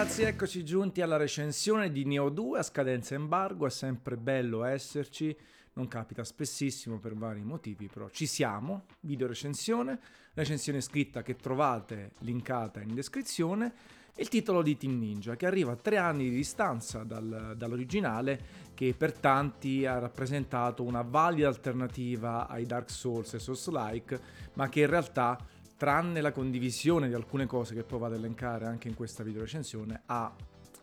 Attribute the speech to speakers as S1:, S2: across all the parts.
S1: ragazzi, eccoci giunti alla recensione di Neo 2 a scadenza embargo, è sempre bello esserci, non capita spessissimo per vari motivi, però ci siamo, video recensione, recensione scritta che trovate linkata in descrizione e il titolo di Team Ninja che arriva a tre anni di distanza dal, dall'originale che per tanti ha rappresentato una valida alternativa ai Dark Souls e Souls-like ma che in realtà tranne la condivisione di alcune cose che poi vado ad elencare anche in questa video recensione, ha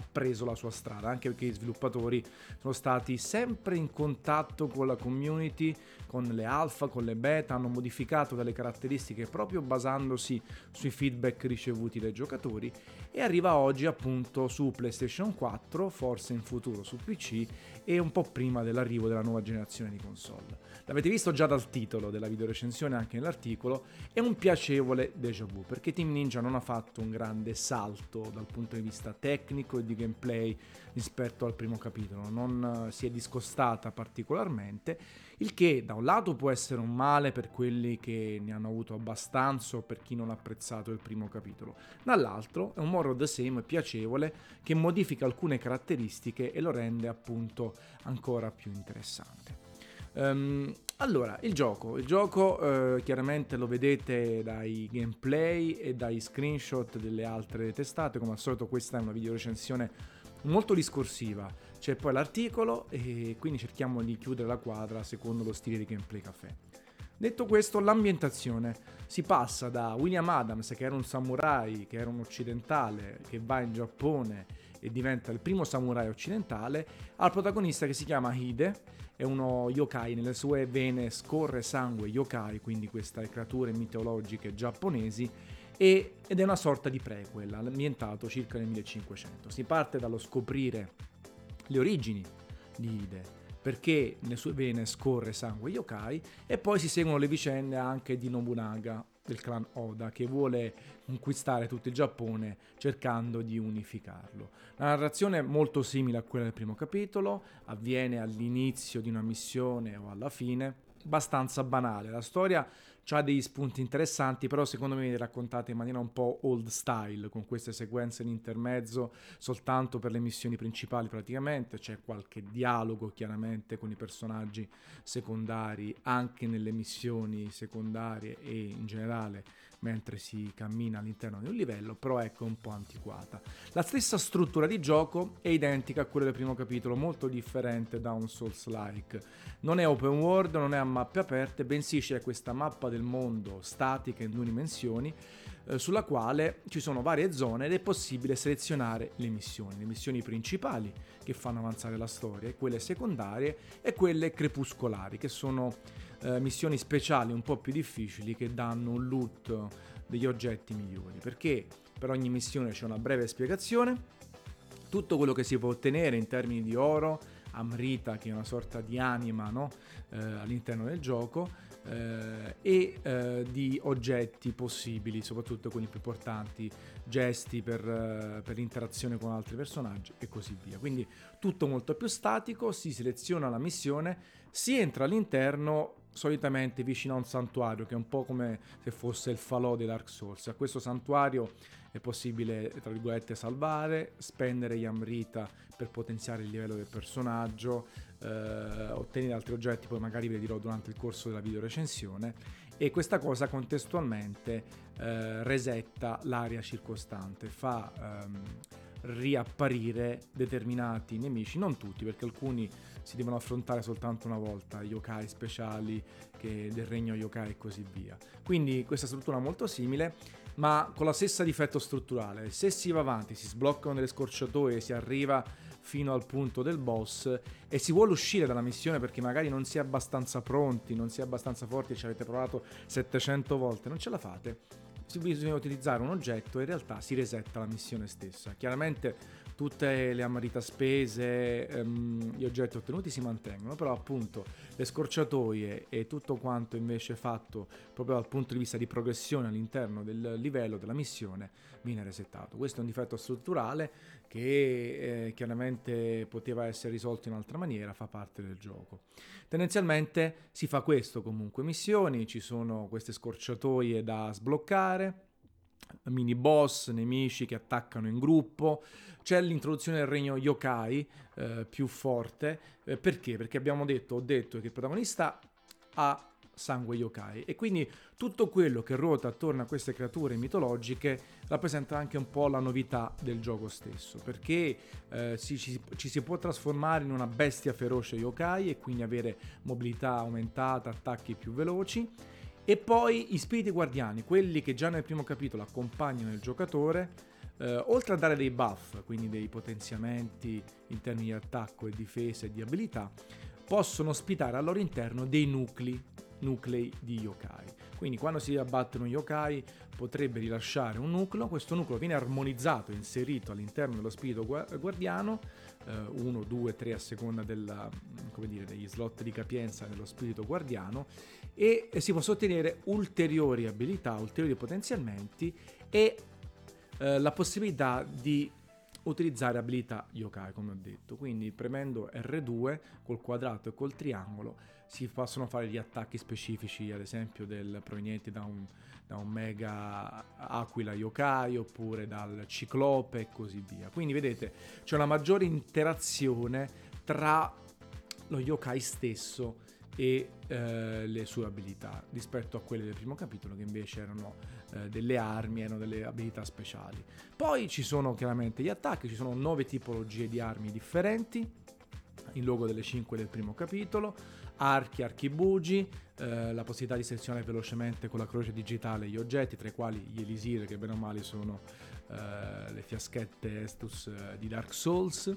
S1: ha preso la sua strada, anche perché gli sviluppatori sono stati sempre in contatto con la community, con le alfa, con le beta, hanno modificato delle caratteristiche proprio basandosi sui feedback ricevuti dai giocatori e arriva oggi appunto su PlayStation 4, forse in futuro su PC e un po' prima dell'arrivo della nuova generazione di console. L'avete visto già dal titolo della video recensione anche nell'articolo, è un piacevole déjà vu perché Team Ninja non ha fatto un grande salto dal punto di vista tecnico e di gameplay rispetto al primo capitolo, non eh, si è discostata particolarmente, il che da un lato può essere un male per quelli che ne hanno avuto abbastanza o per chi non ha apprezzato il primo capitolo, dall'altro è un more of the same piacevole che modifica alcune caratteristiche e lo rende appunto ancora più interessante. Um, allora, il gioco. Il gioco eh, chiaramente lo vedete dai gameplay e dai screenshot delle altre testate. Come al solito questa è una video recensione molto discorsiva. C'è poi l'articolo e quindi cerchiamo di chiudere la quadra secondo lo stile di gameplay caffè. Detto questo, l'ambientazione si passa da William Adams, che era un samurai, che era un occidentale, che va in Giappone e diventa il primo samurai occidentale, al protagonista che si chiama Hide, è uno yokai, nelle sue vene scorre sangue yokai, quindi queste creature mitologiche giapponesi, e, ed è una sorta di prequel, ambientato circa nel 1500. Si parte dallo scoprire le origini di Ide, perché nelle sue vene scorre sangue yokai, e poi si seguono le vicende anche di Nobunaga, del clan Oda che vuole conquistare tutto il Giappone cercando di unificarlo. La narrazione è molto simile a quella del primo capitolo, avviene all'inizio di una missione o alla fine, abbastanza banale. La storia ha degli spunti interessanti, però secondo me viene raccontata in maniera un po' old style, con queste sequenze in intermezzo soltanto per le missioni principali praticamente, c'è qualche dialogo chiaramente con i personaggi secondari anche nelle missioni secondarie e in generale mentre si cammina all'interno di un livello, però ecco un po' antiquata. La stessa struttura di gioco è identica a quella del primo capitolo, molto differente da un Souls-like. Non è open world, non è a mappe aperte, bensì c'è questa mappa del mondo statica in due dimensioni eh, sulla quale ci sono varie zone ed è possibile selezionare le missioni, le missioni principali che fanno avanzare la storia, quelle secondarie e quelle crepuscolari che sono eh, missioni speciali un po' più difficili che danno un loot degli oggetti migliori, perché per ogni missione c'è una breve spiegazione, tutto quello che si può ottenere in termini di oro, Amrita che è una sorta di anima no? eh, all'interno del gioco eh, e eh, di oggetti possibili, soprattutto quelli più importanti, gesti per, eh, per l'interazione con altri personaggi e così via. Quindi tutto molto più statico, si seleziona la missione, si entra all'interno solitamente vicino a un santuario che è un po' come se fosse il falò di Dark Souls. A questo santuario è possibile, tra virgolette, salvare, spendere gli Amrita per potenziare il livello del personaggio, eh, ottenere altri oggetti, poi magari ve li dirò durante il corso della video recensione, e questa cosa contestualmente eh, resetta l'area circostante, fa ehm, riapparire determinati nemici, non tutti, perché alcuni si devono affrontare soltanto una volta, yokai speciali del regno yokai e così via. Quindi questa struttura molto simile, ma con la stessa difetto strutturale. Se si va avanti, si sbloccano delle scorciatoie, si arriva fino al punto del boss e si vuole uscire dalla missione perché magari non si è abbastanza pronti, non si è abbastanza forti, ci avete provato 700 volte, non ce la fate bisogna utilizzare un oggetto e in realtà si resetta la missione stessa. Chiaramente tutte le amarita spese, ehm, gli oggetti ottenuti si mantengono, però appunto le scorciatoie e tutto quanto invece fatto proprio dal punto di vista di progressione all'interno del livello della missione viene resettato. Questo è un difetto strutturale che eh, chiaramente poteva essere risolto in altra maniera, fa parte del gioco. Tendenzialmente si fa questo comunque, missioni, ci sono queste scorciatoie da sbloccare, mini boss, nemici che attaccano in gruppo. C'è l'introduzione del regno yokai eh, più forte. Eh, perché? Perché abbiamo detto, ho detto che il protagonista ha sangue yokai e quindi tutto quello che ruota attorno a queste creature mitologiche rappresenta anche un po' la novità del gioco stesso perché eh, si, ci, ci, si può trasformare in una bestia feroce yokai e quindi avere mobilità aumentata, attacchi più veloci e poi gli spiriti guardiani, quelli che già nel primo capitolo accompagnano il giocatore eh, oltre a dare dei buff, quindi dei potenziamenti in termini di attacco e difesa e di abilità, possono ospitare al loro interno dei nuclei, nuclei di yokai. Quindi quando si abbattono yokai potrebbe rilasciare un nucleo, questo nucleo viene armonizzato, inserito all'interno dello spirito guardiano, 1, 2, 3 a seconda della, dire, degli slot di capienza dello spirito guardiano e si possono ottenere ulteriori abilità, ulteriori potenziamenti e eh, la possibilità di utilizzare abilità yokai come ho detto. Quindi premendo R2 col quadrato e col triangolo si possono fare gli attacchi specifici ad esempio del, provenienti da un, da un mega aquila yokai oppure dal ciclope e così via. Quindi vedete c'è una maggiore interazione tra lo yokai stesso e eh, le sue abilità rispetto a quelle del primo capitolo che invece erano eh, delle armi, erano delle abilità speciali. Poi ci sono chiaramente gli attacchi, ci sono nove tipologie di armi differenti, il logo delle 5 del primo capitolo, archi, archibugi, eh, la possibilità di selezionare velocemente con la croce digitale gli oggetti, tra i quali gli elisir, che bene o male sono eh, le fiaschette Estus eh, di Dark Souls,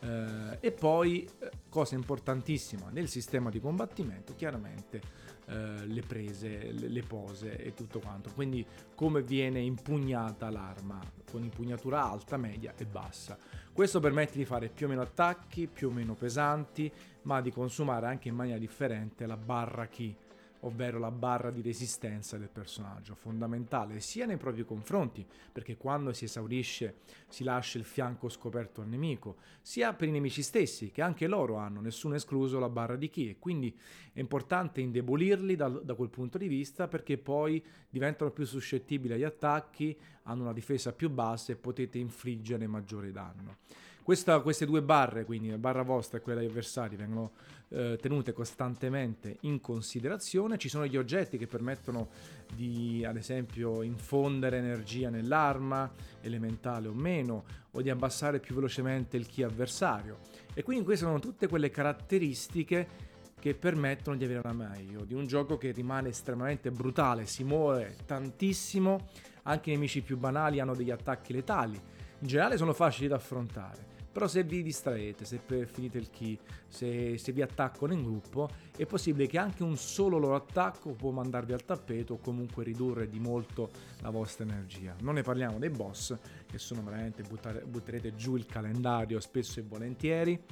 S1: eh, e poi, eh, cosa importantissima nel sistema di combattimento, chiaramente le prese, le, le, pose e tutto quanto. Quindi come viene impugnata l'arma, con impugnatura alta, media e bassa. Questo permette di fare più o meno attacchi, più o meno pesanti, ma di consumare anche in maniera differente la barra key ovvero la barra di resistenza del personaggio, fondamentale sia nei propri confronti, perché quando si esaurisce si lascia il fianco scoperto al nemico, sia per i nemici stessi, che anche loro hanno, nessuno escluso, la barra di chi, e quindi è importante indebolirli da, da quel punto di vista perché poi diventano più suscettibili agli attacchi, hanno una difesa più bassa e potete infliggere maggiore danno. Questa, queste due barre, quindi la barra vostra e quella degli avversari, vengono eh, tenute costantemente in considerazione. Ci sono gli oggetti che permettono di, ad esempio, infondere energia nell'arma, elementale o meno, o di abbassare più velocemente il chi avversario. E quindi queste sono tutte quelle caratteristiche che permettono di avere una meglio di un gioco che rimane estremamente brutale, si muove tantissimo, anche i nemici più banali hanno degli attacchi letali. In generale sono facili da affrontare, però se vi distraete, se finite il key, se, se, vi attaccano in gruppo, è possibile che anche un solo loro attacco può mandarvi al tappeto o comunque ridurre di molto la vostra energia. Non ne parliamo dei boss, che sono veramente, buttare, butterete giù il calendario spesso e volentieri.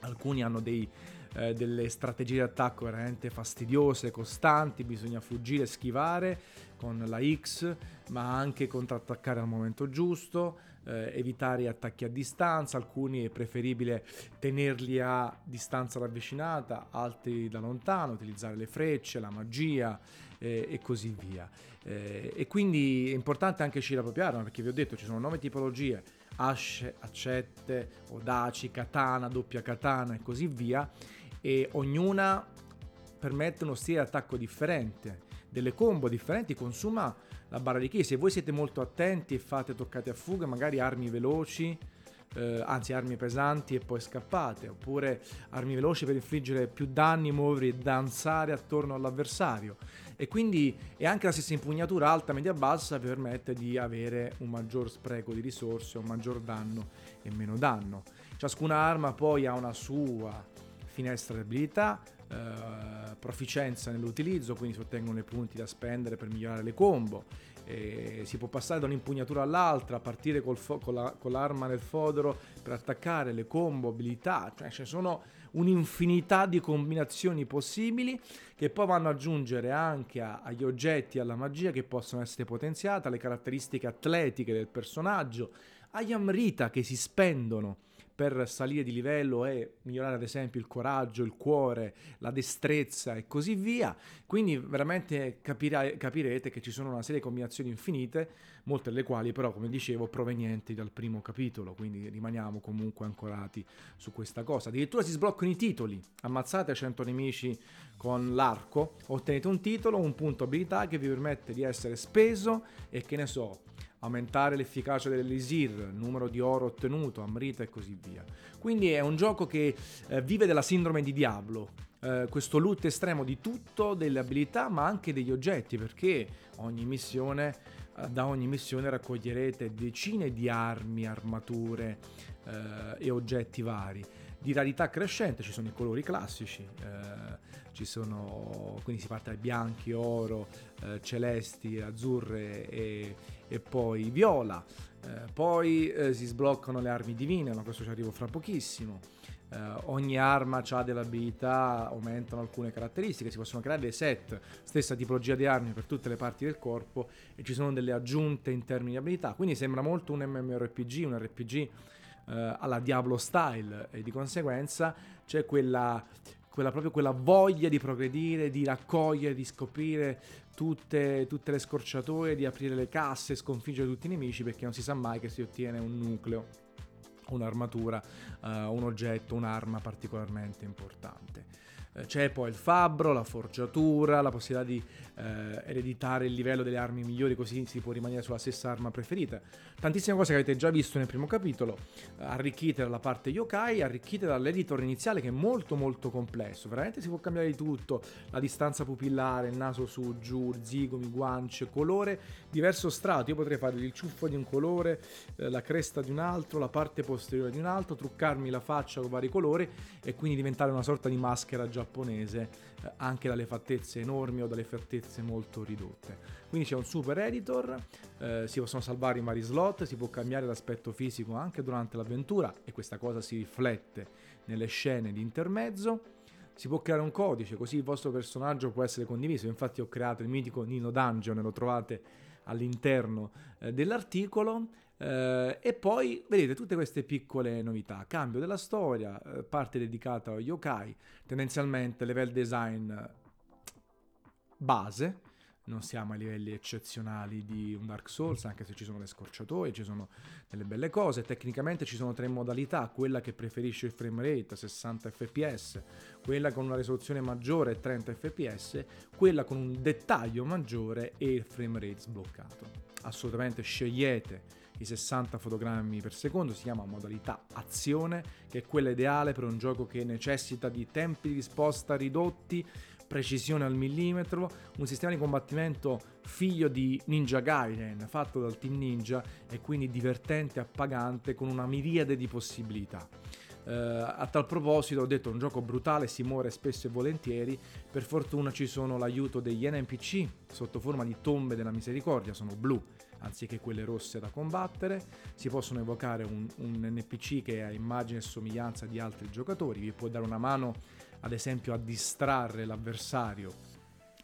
S1: Alcuni hanno dei, eh, delle strategie di attacco veramente fastidiose, costanti, bisogna fuggire, schivare con la X, ma anche contrattaccare al momento giusto eh, evitare attacchi a distanza, alcuni è preferibile tenerli a distanza ravvicinata, altri da lontano, utilizzare le frecce, la magia eh, e così via. Eh, e quindi è importante anche scegliere la propria arma, perché vi ho detto ci sono nove tipologie, asce, accette, odaci, katana, doppia katana e così via, e ognuna permette uno stile di attacco differente, delle combo differenti, consuma la barra di key. Se voi siete molto attenti e fate toccate a fuga, magari armi veloci, eh, anzi armi pesanti e poi scappate, oppure armi veloci per infliggere più danni, muovervi e danzare attorno all'avversario. E quindi è anche la stessa impugnatura alta, media, bassa permette di avere un maggior spreco di risorse, un maggior danno e meno danno. Ciascuna arma poi ha una sua finestra di abilità, eh, proficienza nell'utilizzo, quindi si ottengono i punti da spendere per migliorare le combo. E si può passare da un'impugnatura all'altra, partire fo- con, la- con, l'arma nel fodero per attaccare le combo, abilità, cioè ci sono un'infinità di combinazioni possibili che poi vanno ad aggiungere anche a- agli oggetti, alla magia che possono essere potenziate, alle caratteristiche atletiche del personaggio, agli Amrita che si spendono per salire di livello e migliorare ad esempio il coraggio, il cuore, la destrezza e così via. Quindi veramente capire, capirete che ci sono una serie di combinazioni infinite, molte delle quali però, come dicevo, provenienti dal primo capitolo, quindi rimaniamo comunque ancorati su questa cosa. Addirittura si sbloccano i titoli, ammazzate 100 nemici con l'arco, ottenete un titolo, un punto abilità che vi permette di essere speso e che ne so, aumentare l'efficacia dell'elisir, numero di oro ottenuto, amrita e così via. Quindi è un gioco che eh, vive della sindrome di Diablo, eh, questo loot estremo di tutto, delle abilità ma anche degli oggetti, perché ogni missione, eh, da ogni missione raccoglierete decine di armi, armature eh, e oggetti vari. Di rarità crescente ci sono i colori classici, eh, sono, quindi si parte da bianchi, oro, eh, celesti, azzurre e, e poi viola. Eh, poi eh, si sbloccano le armi divine, ma questo ci arrivo fra pochissimo. Eh, ogni arma ha delle abilità, aumentano alcune caratteristiche, si possono creare dei set, stessa tipologia di armi per tutte le parti del corpo e ci sono delle aggiunte in termini di abilità. Quindi sembra molto un MMORPG, un RPG eh, alla Diablo style e di conseguenza c'è quella quella, proprio quella voglia di progredire, di raccogliere, di scoprire tutte, tutte, le scorciatoie, di aprire le casse, sconfiggere tutti i nemici perché non si sa mai che si ottiene un nucleo, un'armatura, uh, un oggetto, un'arma particolarmente importante. Eh, c'è poi il fabbro, la forgiatura, la possibilità di eh, ereditare il livello delle armi migliori così si può rimanere sulla stessa arma preferita. Tantissime cose che avete già visto nel primo capitolo, arricchite dalla parte yokai, arricchite dall'editor iniziale che è molto molto complesso, veramente si può cambiare di tutto, la distanza pupillare, il naso su, giù, zigomi, guance, colore, diverso strato, io potrei fare il ciuffo di un colore, la cresta di un altro, la parte posteriore di un altro, truccarmi la faccia con vari colori e quindi diventare una sorta di maschera giapponese eh, anche dalle fattezze enormi o dalle fattezze molto ridotte. Quindi c'è un super editor, eh, si possono salvare in vari slot, si può cambiare l'aspetto fisico anche durante l'avventura e questa cosa si riflette nelle scene di intermezzo. Si può creare un codice, così il vostro personaggio può essere condiviso. Infatti ho creato il mitico Nino Dungeon, lo trovate all'interno eh, dell'articolo. Eh, e poi vedete tutte queste piccole novità, cambio della storia, eh, parte dedicata agli yokai, tendenzialmente level design base, non siamo ai livelli eccezionali di un Dark Souls, anche se ci sono le scorciatoie, ci sono delle belle cose. Tecnicamente ci sono tre modalità: quella che preferisce il frame rate 60 fps, quella con una risoluzione maggiore 30 fps, quella con un dettaglio maggiore e il frame rate sbloccato. Assolutamente scegliete i 60 fotogrammi per secondo, si chiama modalità azione, che è quella ideale per un gioco che necessita di tempi di risposta ridotti precisione al millimetro, un sistema di combattimento figlio di Ninja Gaiden, fatto dal team Ninja e quindi divertente, appagante, con una miriade di possibilità. Uh, a tal proposito ho detto un gioco brutale si muore spesso e volentieri per fortuna ci sono l'aiuto degli NPC sotto forma di tombe della misericordia sono blu anziché quelle rosse da combattere. Si possono evocare un, un NPC che ha immagine e somiglianza di altri giocatori. Vi può dare una mano ad esempio a distrarre l'avversario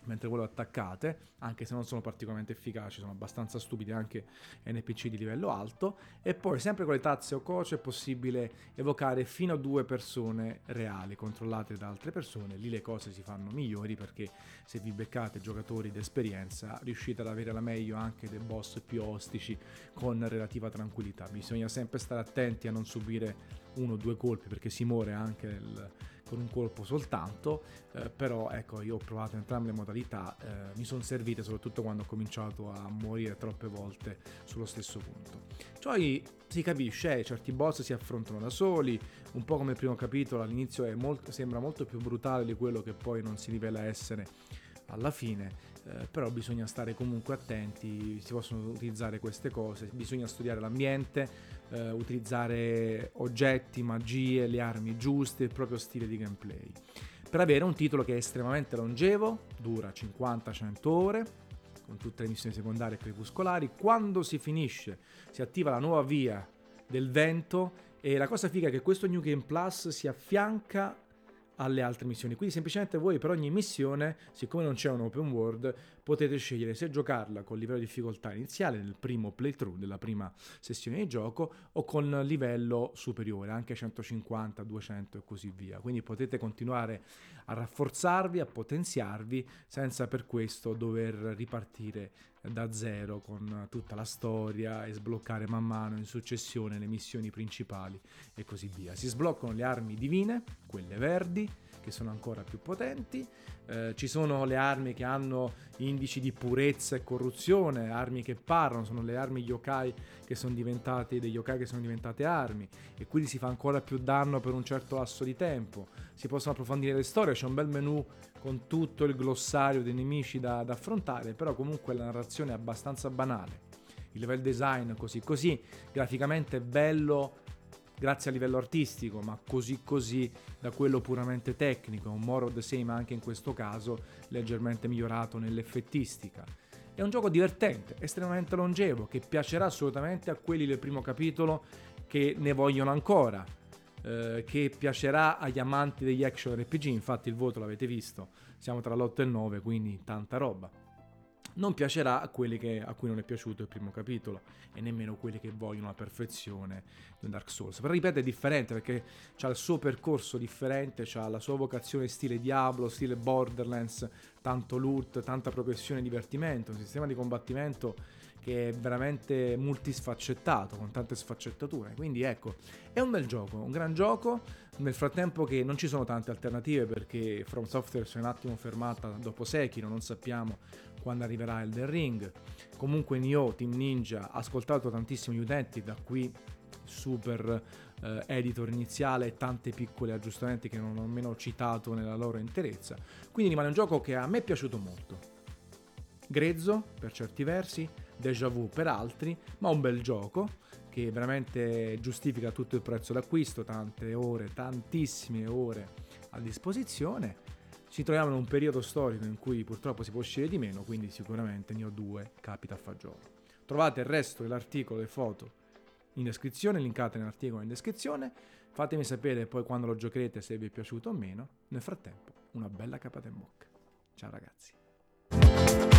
S1: mentre voi lo attaccate, anche se non sono particolarmente efficaci, sono abbastanza stupidi anche NPC di livello alto. E poi, sempre con le tazze o coce, è possibile evocare fino a due persone reali, controllate da altre persone. Lì le cose si fanno migliori perché se vi beccate giocatori d'esperienza, riuscite ad avere la meglio anche dei boss più ostici con relativa tranquillità. Bisogna sempre stare attenti a non subire uno o due colpi perché si muore anche nel con un colpo soltanto, eh, però ecco io ho provato entrambe le modalità, eh, mi sono servite soprattutto quando ho cominciato a morire troppe volte sullo stesso punto. Poi si capisce, eh, certi boss si affrontano da soli, un po' come il primo capitolo all'inizio molto, sembra molto più brutale di quello che poi non si rivela essere alla fine, eh, però bisogna stare comunque attenti, si possono utilizzare queste cose, bisogna studiare l'ambiente, eh, utilizzare oggetti, magie, le armi giuste, il proprio stile di gameplay. Per avere un titolo che è estremamente longevo, dura 50-100 ore, con tutte le missioni secondarie e crepuscolari, quando si finisce si attiva la nuova via del vento e la cosa figa è che questo New Game Plus si affianca alle altre missioni. Quindi semplicemente voi per ogni missione, siccome non c'è un open world, potete scegliere se giocarla con livello di difficoltà iniziale nel primo playthrough della prima sessione di gioco o con livello superiore, anche 150, 200 e così via. Quindi potete continuare a rafforzarvi, a potenziarvi senza per questo dover ripartire da zero con tutta la storia e sbloccare man mano in successione le missioni principali e così via. Si sbloccano le armi divine, quelle verdi, che sono ancora più potenti. Eh, ci sono le armi che hanno indici di purezza e corruzione, armi che parlano, sono le armi yokai che sono diventate degli yokai che sono diventate armi e quindi si fa ancora più danno per un certo lasso di tempo. Si possono approfondire le storie, c'è un bel menu con tutto il glossario dei nemici da, da affrontare, però comunque la narrazione è abbastanza banale. Il level design così così, graficamente bello grazie a livello artistico, ma così così da quello puramente tecnico, un more of the same anche in questo caso leggermente migliorato nell'effettistica. È un gioco divertente, estremamente longevo, che piacerà assolutamente a quelli del primo capitolo che ne vogliono ancora, eh, che piacerà agli amanti degli action RPG, infatti il voto l'avete visto, siamo tra l'8 e il 9, quindi tanta roba non piacerà a quelli che, a cui non è piaciuto il primo capitolo e nemmeno quelli che vogliono la perfezione di Dark Souls. Però ripeto è differente perché ha il suo percorso differente, ha la sua vocazione stile Diablo, stile Borderlands, tanto loot, tanta progressione e divertimento, un sistema di combattimento che è veramente multisfaccettato, con tante sfaccettature. Quindi ecco, è un bel gioco, un gran gioco. Nel frattempo che non ci sono tante alternative perché From Software si è un attimo fermata dopo Sekiro, non sappiamo quando arriverà Elden Ring. Comunque Nioh, Team Ninja, ha ascoltato tantissimi utenti, da qui super eh, editor iniziale e tanti piccoli aggiustamenti che non ho nemmeno citato nella loro interezza. Quindi rimane un gioco che a me è piaciuto molto. Grezzo per certi versi, déjà vu per altri, ma un bel gioco che veramente giustifica tutto il prezzo d'acquisto, tante ore, tantissime ore a disposizione ci troviamo in un periodo storico in cui purtroppo si può uscire di meno, quindi sicuramente ne ho due capita a fagiolo. Trovate il resto dell'articolo e foto in descrizione, linkate nell'articolo in descrizione. Fatemi sapere poi quando lo giocherete se vi è piaciuto o meno. Nel frattempo, una bella capata in bocca. Ciao ragazzi.